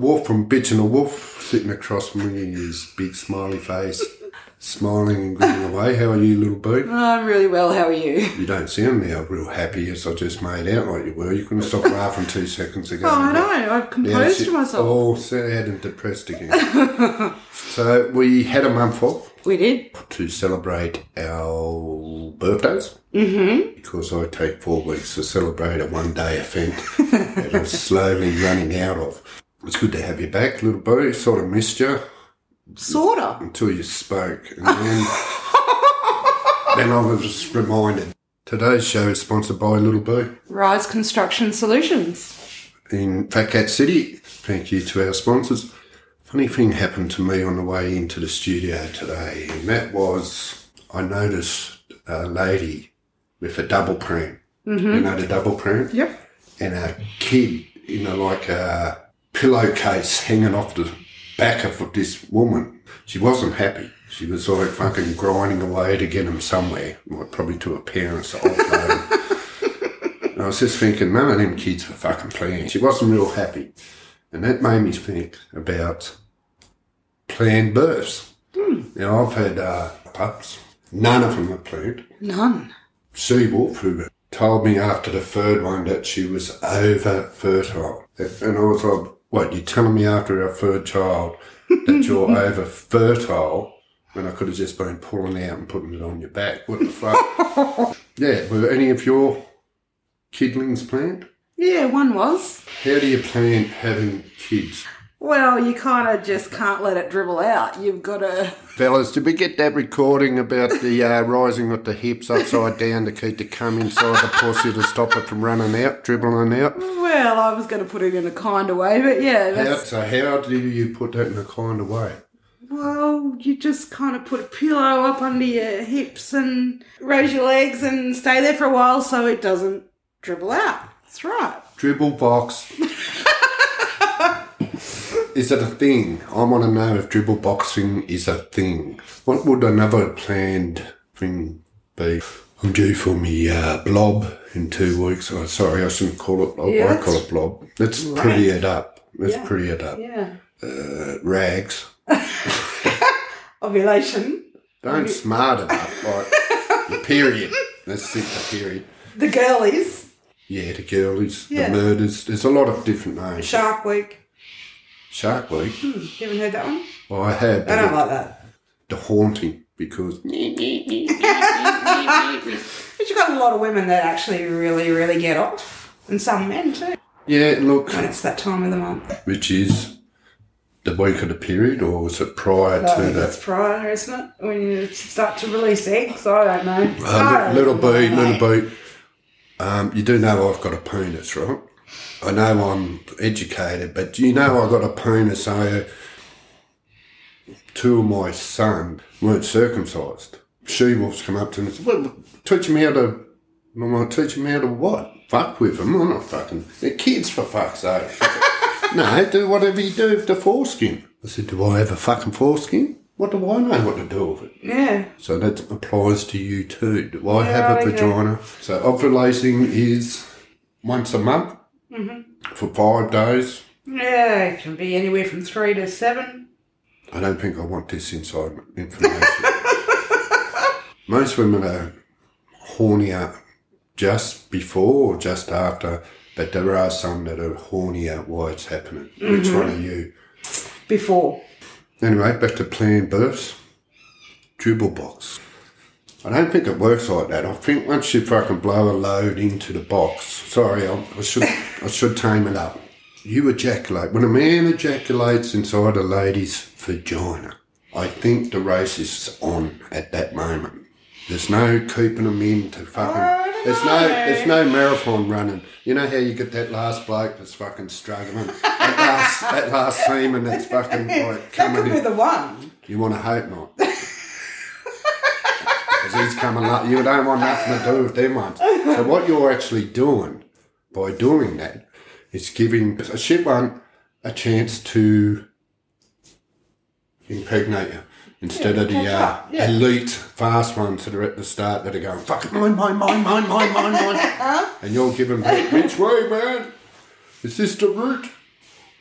Hi, I'm the wolf from Bitch and the Wolf. Sitting across from me his big smiley face, smiling and grinning away. How are you, little boo? I'm really well. How are you? You don't sound now real happy as I just made out like you were. You couldn't stop laughing two seconds ago. Oh, I know. I've composed to myself. all sad and depressed again. so we had a month off We did. to celebrate our birthdays. Mm-hmm. Because I take four weeks to celebrate a one day event that I'm slowly running out of. It's good to have you back, little boo. Sort of missed you Sorta. until you spoke. And then, then I was reminded. Today's show is sponsored by Little Boo Rise Construction Solutions. in Fat Cat City. Thank you to our sponsors. Funny thing happened to me on the way into the studio today, and that was I noticed a lady with a double pram. You mm-hmm. know the double pram? Yep. And a kid in a like a pillowcase hanging off the back of this woman. She wasn't happy. She was like fucking grinding away to get him somewhere, like probably to her parents to offload. And I was just thinking, none of them kids were fucking playing. She wasn't real happy. And that made me think about planned births. Now, I've had uh, pups. None of them are planned. None. She Wolf, who told me after the third one that she was over fertile. And I was like, what, you're telling me after our third child that you're over fertile when I could have just been pulling out and putting it on your back? What the fuck? yeah, were any of your kidlings planned? Yeah, one was. How do you plan having kids? Well, you kind of just can't let it dribble out. You've got to. Fellas, did we get that recording about the uh, rising with the hips upside down to keep the cum inside the pussy to stop it from running out, dribbling out? Well, I was going to put it in a kind of way, but yeah, How, so how do you put that in a kind of way? Well, you just kind of put a pillow up under your hips and raise your legs and stay there for a while so it doesn't dribble out. That's right. Dribble box. Is it a thing? I want to know if dribble boxing is a thing. What would another planned thing be? I'm due for me uh, blob in two weeks. Oh, sorry, I shouldn't call it blob. Yeah, I call it blob. Let's pretty it up. Let's Yeah. pretty it up. Yeah. Uh, rags. Ovulation. Don't smart it up like the period. Let's sit the period. The girlies. Yeah, the girlies, Yeah. the murders. There's a lot of different names. Shark Week. Shark Week. You haven't heard that one? Well, I have, I don't it- like that. the haunting because But you've got a lot of women that actually really, really get off. And some men too. yeah, look, When it's that time of the month. which is the week of the period, or was it prior I to that? the that's prior, isn't it? When you start to release eggs. I don't know. I uh, little know, bee, little bee? Um, you do know I've got a penis, right? I know I'm educated, but do you know I got a penis? So two of my sons weren't circumcised. She wolves come up to me and said, "Well, teach them how to." I'm like, teach them how to what? Fuck with them? I'm not fucking. They're kids for fuck's sake. Said, no, do whatever you do with the foreskin. I said, do I have a fucking foreskin? What do I know what to do with it? Yeah. So that applies to you too. Do I Yeah, have a okay. vagina? So ovulating is once a month Mm-hmm. for five days. Yeah, it can be anywhere from three to seven. I don't think I want this inside information. Most women are hornier just before or just after, but there are some that are hornier while it's happening. Which Mm-hmm. one are you? Before. Anyway, back to planned births. Dribble box. I don't think it works like that. I think once you fucking blow a load into the box, sorry, I, I should I should tame it up. You ejaculate when a man ejaculates inside a lady's vagina. I think the race is on at that moment. There's no keeping them in to fucking. There's no, there's no marathon running. You know how you get that last bloke that's fucking struggling, that last, that last semen that's fucking like coming. That could be in. the one. You want to hope not. Because he's coming up, you don't want nothing to do with them ones. So what you're actually doing by doing that is giving a shit one a chance to impregnate you. Instead of the uh, yeah. elite fast ones that are at the start that are going, fuck it, mine, mine, mine, mine, mine, mine, mine. and you're giving back, which way, man? Is this the route?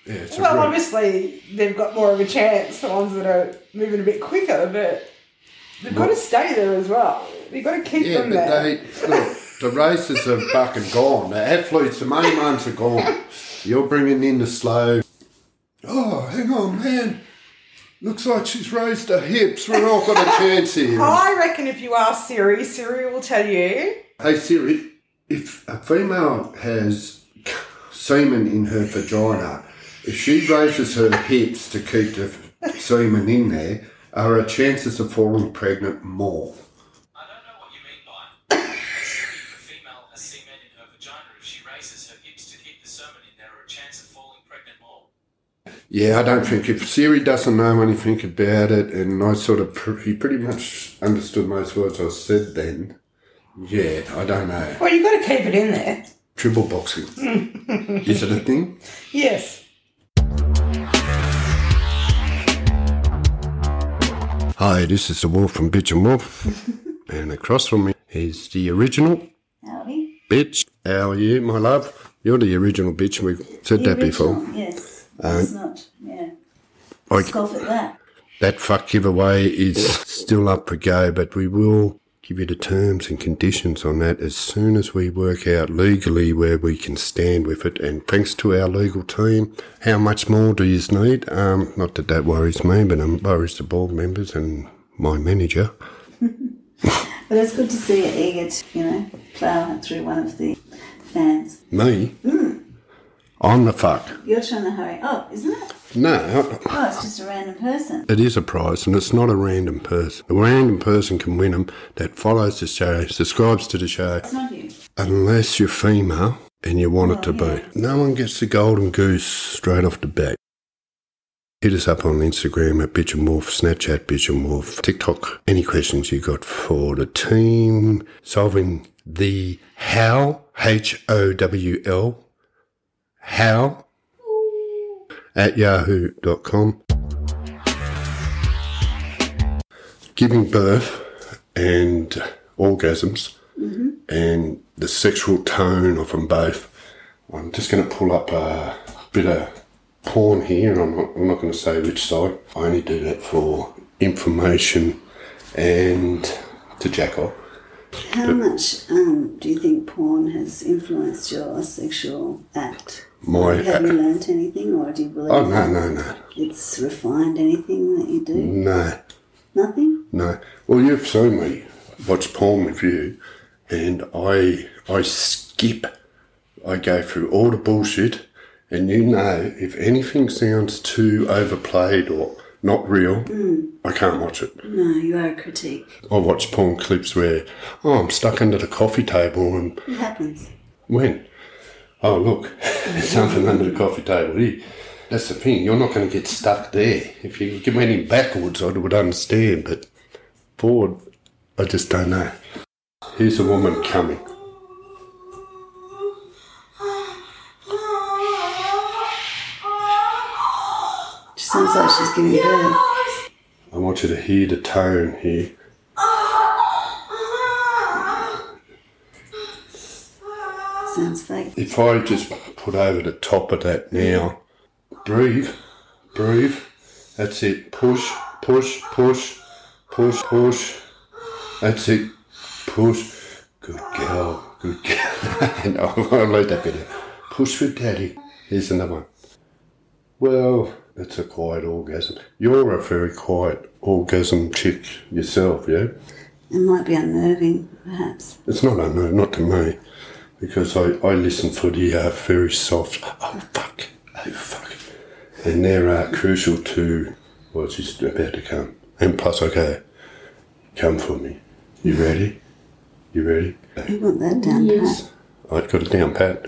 Yeah, it's a Well, real- obviously they've got more of a chance. The ones that are moving a bit quicker, but they've got to stay there as well. You've got to keep Yeah, them but there. they look. The races are fucking gone. The athletes, the main ones are gone. You're bringing in the slow. Oh, hang on, man. Looks like she's raised her hips. We're not got a chance here. I reckon if you ask Siri, Siri will tell you. Hey Siri, if a female has semen in her vagina, if she raises her hips to keep the semen in there, are her chances of falling pregnant more? I don't know what you mean by if a female has semen in her vagina, if she raises her hips to keep the semen in there, or a chance of falling pregnant more. Yeah, I don't think if Siri doesn't know anything about it, and I sort of pr- he pretty much understood most words I said then. Yeah, I don't know. Well, you've got to keep it in there. Triple boxing. Is it a thing? Yes. Hi, this is the Wolf from Bitch and Wolf, and across from me is the original Howdy. bitch. How are you, my love? You're the original bitch. We've said that before. Original, Yes. Uh, it's not. Yeah. I, Scoff at that. that fuck giveaway is still up for go, but we will give you the terms and conditions on that as soon as we work out legally where we can stand with it. And thanks to our legal team, how much more do you need? Um, not that that worries me, but it worries the board members and my manager. But it's good to see you eager to, you know, plough through one of the fans. Me? I'm the fuck. You're trying to hurry up, isn't it? No, Oh, it's just a random person. It is a prize, and it's not a random person. A random person can win them that follows the show, subscribes to the show, It's not you. unless you're female and you want it oh, to be. No one gets the golden goose straight off the bat. Hit us up on Instagram at Bitch and Wolf, Snapchat Bitch and Wolf, TikTok. Any questions you got for the team solving the howl, H O W L, howl, at yahoo.com. Giving birth and orgasms and the sexual tone of them both. I'm just going to pull up a bit of porn here, and I'm not, I'm not going to say which site. I only do that for information and to jack off. How much um, do you think porn has influenced your sexual act? My Have you learnt anything, or do you believe oh no no no it's refined anything that you do? no Nothing? no. Well, you've seen me watch porn with you, and I I skip. I go through all the bullshit, and you know if anything sounds too overplayed or not real, hmm. I can't watch it. No, you are a critique. I watch porn clips where, oh, I'm stuck under the coffee table and It happens. when? Oh, look, there's something under the coffee table here. That's the thing, you're not going to get stuck there. If you went in backwards, I would understand, but forward, I just don't know. Here's a woman coming. She sounds like she's giving birth. I want you to hear the tone here. Sounds fake. If I just put over the top of that now, breathe, breathe. That's it. Push, push, push, push, push. That's it. Push. Good girl. Good girl. no, I'll let that bit out. Push for daddy. Here's another one. Well, it's a quiet orgasm. You're a very quiet orgasm chick yourself, yeah? It might be unnerving, perhaps. It's not unknown, not to me, because I, I listen for the uh, very soft, oh fuck, oh fuck. And they're uh, crucial to what's just about to come. And plus, I go, come for me. You ready? You ready? You want that down pat. I've got it down pat.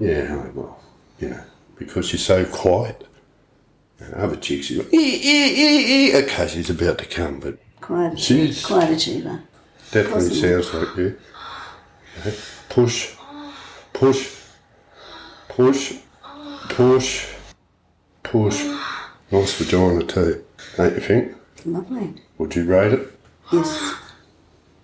Yeah, well, you know, because you're so quiet. And other chicks, you go, ee, ee, ee, ee. okay, she's about to come, but Quite, She's- quite achiever. Definitely Possible. sounds like you. Okay. Push, push, push, push, push. Nice vagina too, don't you think? Lovely. Would you rate it? Yes.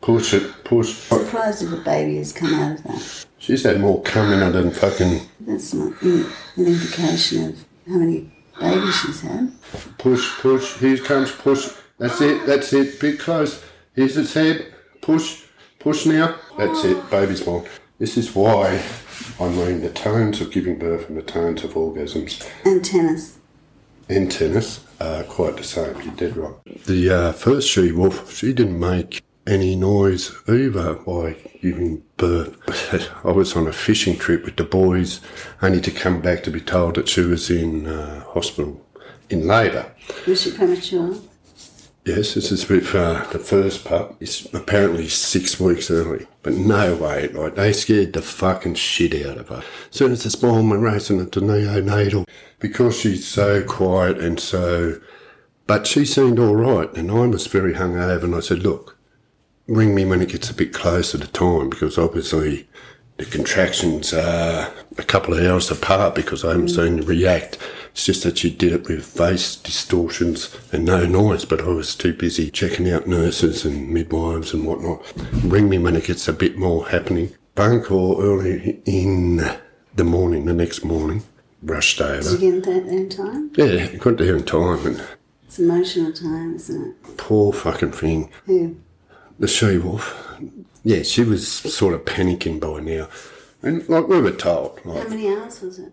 push it, push. Surprised if a baby has come out of that. She's had more coming out than fucking That's not an indication of how many babies she's had. push, push. Here comes push. That's it, that's it. Bit close. Here's its head. Push, push now. That's it. Baby's born. This is why I mean the tones of giving birth and the tones of orgasms And tennis. in tennis are quite the same. You're dead right. The uh, first she wolf, she didn't make any noise either by giving birth. I was on a fishing trip with the boys, only to come back to be told that she was in uh, hospital in labour. Was she premature? Yes, this is with uh, the first pup. It's apparently six weeks early, but no way. Like they scared the fucking shit out of her. As soon as the spawn went racing into neonatal, because she's so quiet and so. But she seemed all right, and I was very hungover, and I said, "Look, ring me when it gets a bit closer to time, because obviously the contractions are a couple of hours apart because I haven't seen you react. It's just that she did it with face distortions and no noise, but I was too busy checking out nurses and midwives and whatnot. Ring me when it gets a bit more happening. Phone call early in the morning, the next morning. Rushed Did over. you get that there in time? Yeah, got there in time and It's emotional time, isn't it? poor fucking thing. Who? the she wolf. Yeah, she was sort of panicking by now. And like we were told, How many hours was it?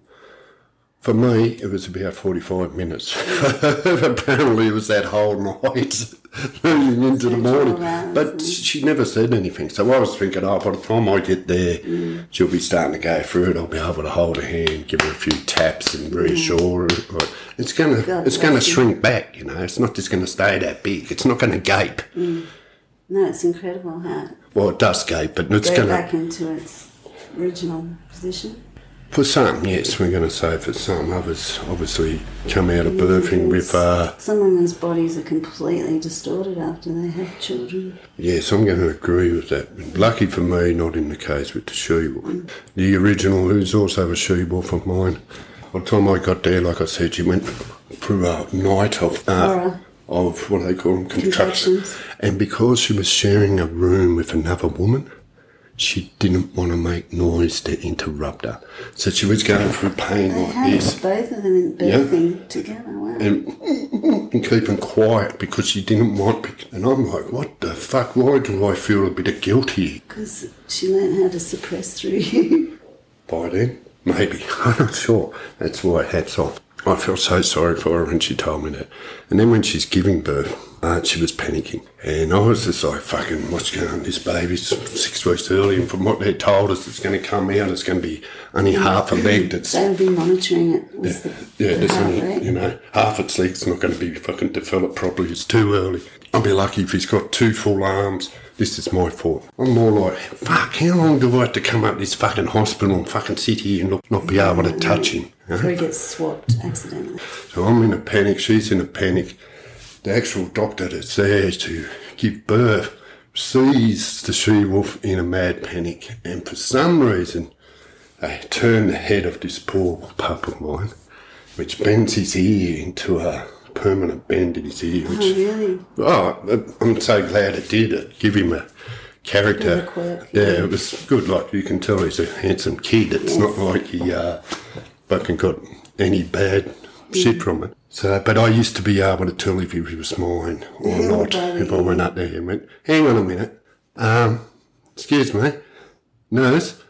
For me, it was about 45 minutes. Apparently, it was that whole night leading into the morning. But she never said anything. So I was thinking, oh, by the time I get there, mm. she'll be starting to go through it. I'll be able to hold her hand, give her a few taps and mm. reassure her. It's going to it's going to shrink back, you know. It's not just going to stay that big. It's not going to gape. Mm. No, it's incredible how Well, it does gape, but it's going to back into its original position. For some, yes, we're going to say for some. Others obviously come out of birthing with, uh, Some women's bodies are completely distorted after they have children. yes, I'm going to agree with that. Lucky for me, not in the case with the she wolf. The original, who's also a she wolf of mine, by the time I got there, like I said, she went through a night of, uh, Horror. of what they call them, contractions. Contractions. And because she was sharing a room with another woman, she didn't want to make noise to interrupt her. So she was going through pain They like this. both of them in birthing together. Wow. and, and keeping quiet because she didn't want. And I'm like, what the fuck? Why do I feel a bit of guilt here? Because she learned how to suppress through you. By then, maybe I'm not sure. That's why hats off. I felt so sorry for her when she told me that. And then when she's giving birth, uh, she was panicking, and I was just like, "Fucking, what's going on? This baby's six weeks early, and from what they told us, it's going to come out. It's going to be only half a leg that's they would be monitoring it with the, Yeah, the there's only, you know, half its leg's not going to be fucking developed properly. It's too early. I'll be lucky if he's got two full arms. This is my fault. I'm more like, fuck, how long do I have to come up this fucking hospital and fucking sit here and not, not be able to touch him? you know? Before he gets swapped accidentally. So I'm in a panic, she's in a panic. The actual doctor that's there to give birth sees the she wolf in a mad panic, and for some reason, they turn the head of this poor pup of mine, which bends his ear into a permanent bend in his ear. Oh, Which, really? oh, I'm so glad it did. It give him a character. Bit of a quirk, yeah, yeah. it was good. Like you can tell, he's a handsome kid. It's not like he uh, fucking got any bad shit from it. So, but I used to be able to tell if he was mine or Yeah, not. If I went up there and went, "Hang on a minute, um, excuse me, nurse,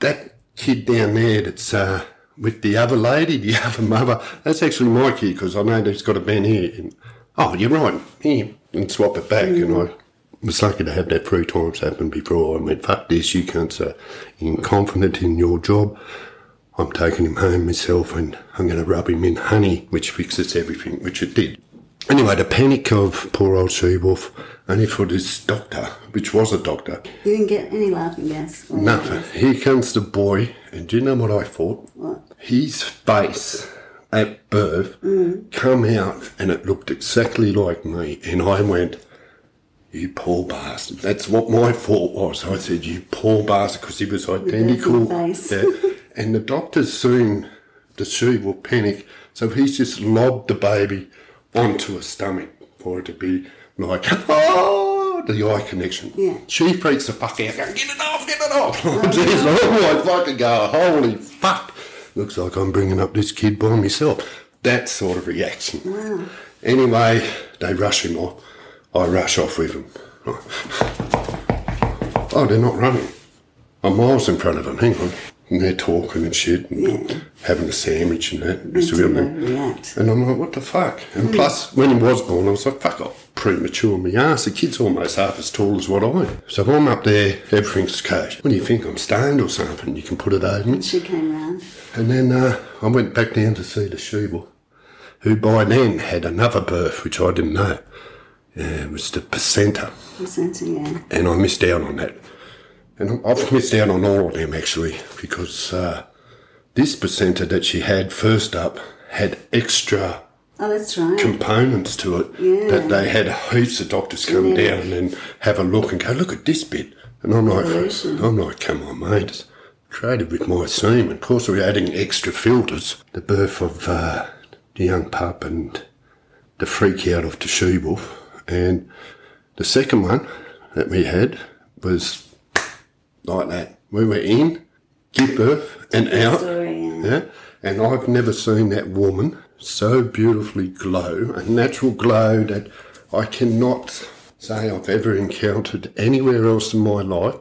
that kid down there that's uh, with the other lady, the other mother, that's actually my kid because I know he's got a bend here." And, oh, you're right. Here, and swap it back, and I was lucky to have that three times happen before. I went, fuck this, you can't say. Confident in your job. I'm taking him home myself and I'm going to rub him in honey, which fixes everything, which it did. Anyway, the panic of poor old she-wolf, only for this doctor, which was a doctor. You didn't get any laughing gas? Nothing. Here comes the boy, and do you know what I thought? What? His face at birth come out, and it looked exactly like me, and I went, "You poor bastard." That's what my thought was. I said, "You poor bastard," because he was identical. face. Yeah. and the doctors soon, the she will panic, so he's just lobbed the baby onto her stomach for it to be like, "Oh, oh, the eye connection. Yeah. She freaks the fuck out, going, get it off, get it off. Jeez, oh, I fucking go, holy fuck. Looks like I'm bringing up this kid by myself. That sort of reaction. Wow. Anyway, they rush him off. I rush off with him. Oh, they're not running. I'm miles in front of them, hang on. And they're talking and shit and having a sandwich and that. Until So we- they react. and I'm like, what the fuck? And hmm. plus, when he was born, I was like, fuck off. Premature me ass. The kid's almost half as tall as what I am. So if I'm up there, everything's coach. What do you think? I'm stoned or something? You can put it over me. She came round. And then uh, I went back down to see the she wolf, who by then had another birth, which I didn't know. Yeah, it was the placenta Placenta, yeah. and I missed out on that. And I've missed out on all of them actually because uh, this placenta that she had first up had extra Oh, that's right. components to it Yeah. that they had heaps of doctors come Yeah. down and have a look and go, look at this bit. And I'm like, Evolution. I'm like, come on, mate. It's created with my semen. Of course, we're adding extra filters. The birth of uh, the young pup and the freak out of the she wolf. And the second one that we had was like that. We were in, give birth, and out. Story, yeah. Yeah, and I've never seen that woman so beautifully glow, a natural glow that I cannot say I've ever encountered anywhere else in my life.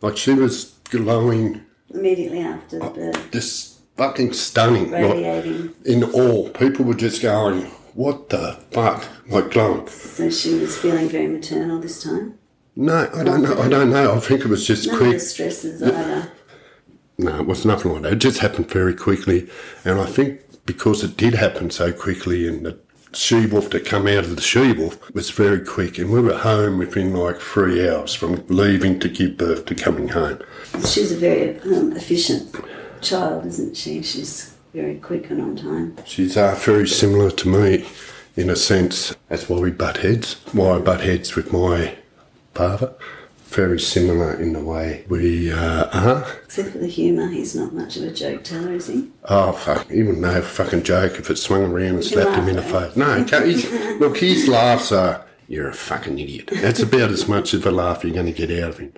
Like she was glowing, Immediately after the birth. just fucking stunning, like Radiating. in awe. People were just going, "What the fuck?" Like glowing. So she was feeling very maternal this time. No, I don't know. I don't know. I think it was just None quick. the stresses either. No, it was nothing like that. It just happened very quickly. And I think because it did happen so quickly and the she wolf that come out of the she wolf was very quick and we were home within like three hours from leaving to give birth to coming home. She's a very um, efficient child, isn't she? She's very quick and on time. She's uh, very similar to me in a sense. That's why we butt heads. Why I butt heads with my father. Very similar in the way we uh, are. Except for the humour, he's not much of a joke teller, is he? Oh fuck! He wouldn't know a fucking joke if it swung around and slapped him in the face. No, he he's, look, his laughs are "You're a fucking idiot." That's about as much of a laugh you're going to get out of him,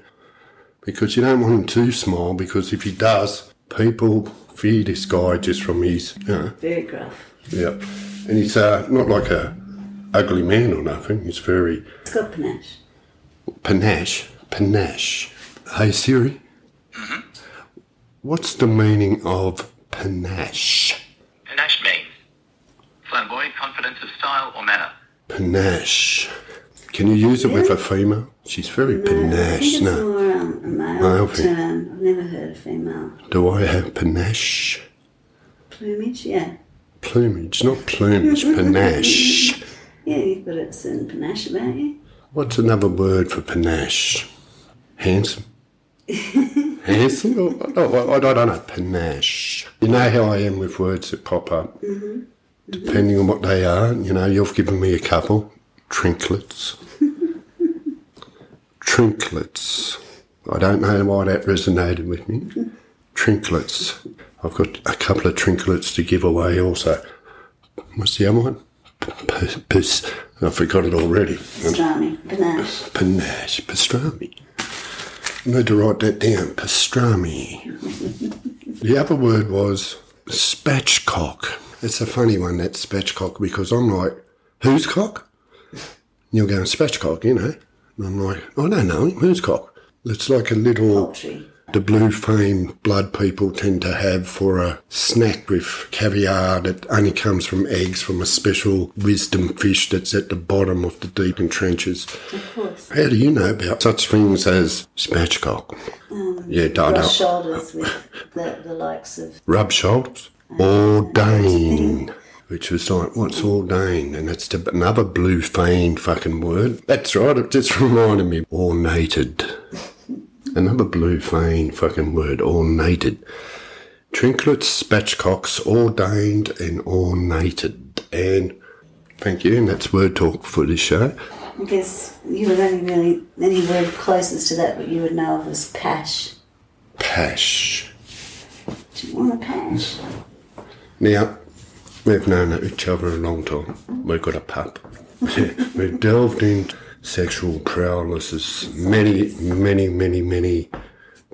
because you don't want him to smile. Because if he does, people fear this guy just from his, you know, Very gruff. yeah. And he's uh, not like a ugly man or nothing. He's very It's got panache. panache, panache. Hey Siri, Mhm. what's the meaning of panache? Panache means flamboyant confidence of style or manner. Panache. Can you use it with a female? She's very No, I think panache. it's No. more um, a male Male thing. term. I've never heard a female. Do I have panache? Plumage, yeah. Plumage, not plumage, panache. Yeah, you've got a certain panache about you. What's another word for panache? Handsome. Handsome? Oh, no, I, I don't know. Panache. You know how I am with words that pop up. Mm-hmm. Mm-hmm. Depending on what they are, you know, you've given me a couple. Trinklets. Trinklets. I don't know why that resonated with me. Trinklets. I've got a couple of trinklets to give away also. What's the other one? P- I forgot it already. Pastrami, panache. Panache, pastrami. Need to write that down. Pastrami. the other word was spatchcock. It's a funny one, that spatchcock, because I'm like, whose cock? You're going, spatchcock, you know. And I'm like, I don't know, whose cock? It's like a little Poultry. The blue flame blood people tend to have for a snack with caviar that only comes from eggs from a special wisdom fish that's at the bottom of the deep trenches. Of course. How do you know about such things as spatchcock? Mm. yeah, I don't. shoulders with the, the likes of Rub shoulders. Uh, ordain. Which was like, what's ordain? And it's the, another blue flame fucking word. That's right, it just reminded me. Ornated. Another blue flame fucking word. Ornated. Trinklets, spatchcocks, ordained and ornated. And thank you, and that's word talk for this show. I guess you would only really any word closest to that what you would know of as pash. Pash. Do you want a pash? Now, we've known each other a long time. We've got a pup. We've delved in sexual prowesses many, many, many, many,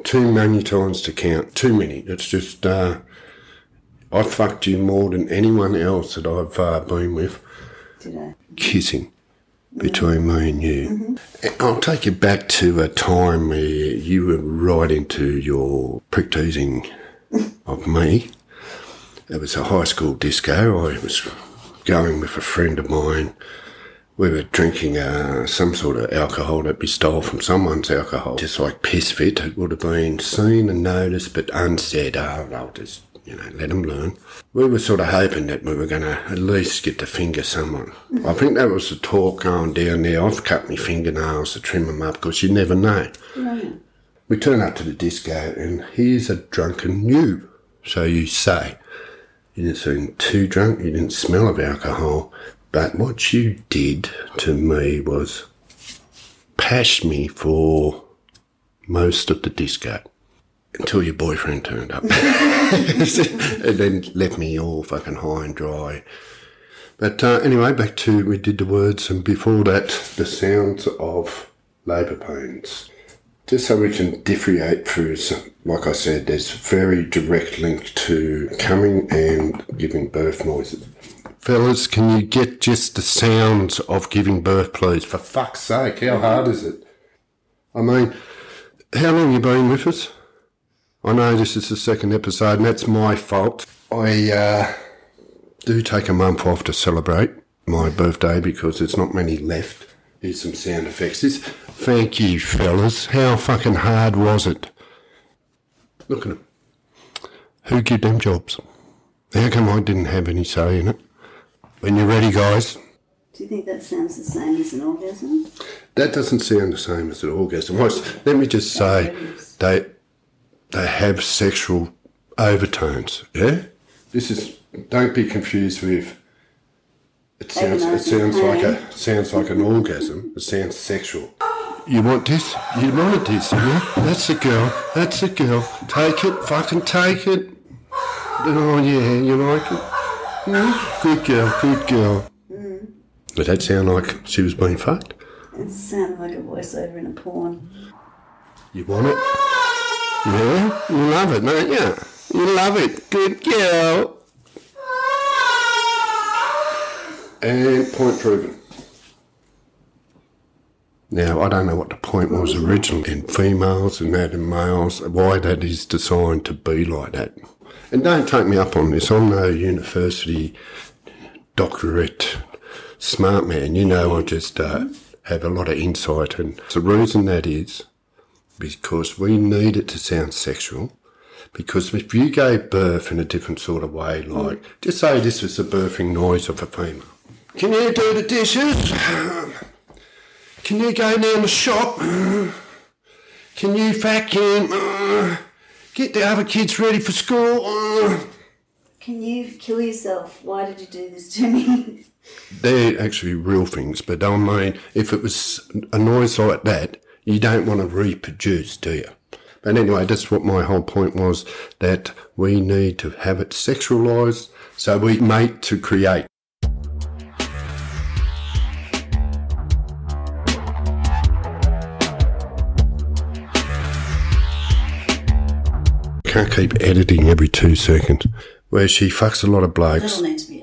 too many times to count. Too many. It's just, uh, I fucked you more than anyone else that I've uh, been with. Did I? Kissing between me and you. I'll take you back to a time where you were right into your prick teasing of me. It was a high school disco. I was going with a friend of mine. We were drinking uh, some sort of alcohol that we stole from someone's alcohol. Just like piss fit. It would have been seen and noticed, but unsaid. Oh, I'll just, you know, let them learn. We were sort of hoping that we were going to at least get to finger someone. I think that was the talk going down there. I've cut my fingernails to trim them up because you never know. Right. We turn up to the disco and here's a drunken you. So you say. You didn't seem too drunk, you didn't smell of alcohol. But what you did to me was pash me for most of the disco until your boyfriend turned up. and then left me all fucking high and dry. But uh, anyway, back to we did the words, and before that, the sounds of labour pains. Just so we can differentiate through, some, like I said, there's very direct link to coming and giving birth noises. Fellas, can you get just the sounds of giving birth, please? For fuck's sake, how hard is it? I mean, how long you been with us? I know this is the second episode, and that's my fault. I uh, do take a month off to celebrate my birthday because there's not many left. Here's some sound effects. This, thank you, fellas. How fucking hard was it? Look at them. Who give them jobs? How come I didn't have any say in it? When you're ready, guys. Do you think that sounds the same as an orgasm? That doesn't sound the same as an orgasm. Let me just say, they they have sexual overtones. Yeah, this is. Don't be confused with. It sounds. It sounds like a sounds like an orgasm. It sounds sexual. You want this? You wanted this, yeah? That's the girl. That's the girl. Take it. Fucking take it. Oh yeah, you like it? Good girl. Good girl. Mm. Did that sound like she was being fucked? It sounded like a voiceover in a porn. You want it? Yeah, you love it, don't you? You love it. Good girl. And point proven. Now, I don't know what the point was originally in females and that in males, why that is designed to be like that. And don't take me up on this. I'm no university doctorate smart man. You know, I just uh, have a lot of insight. And the reason that is because we need it to sound sexual. Because if you gave birth in a different sort of way, like just say this was the birthing noise of a female. Can you do the dishes? Can you go down the shop? Can you vacuum? Get the other kids ready for school? Can you kill yourself? Why did you do this to me? They're actually real things, but I mean, if it was a noise like that, you don't want to reproduce, do you? But anyway, that's what my whole point was that we need to have it sexualized so we mate to create. Can't keep editing every two seconds. Where she fucks a lot of blokes. That'll need to be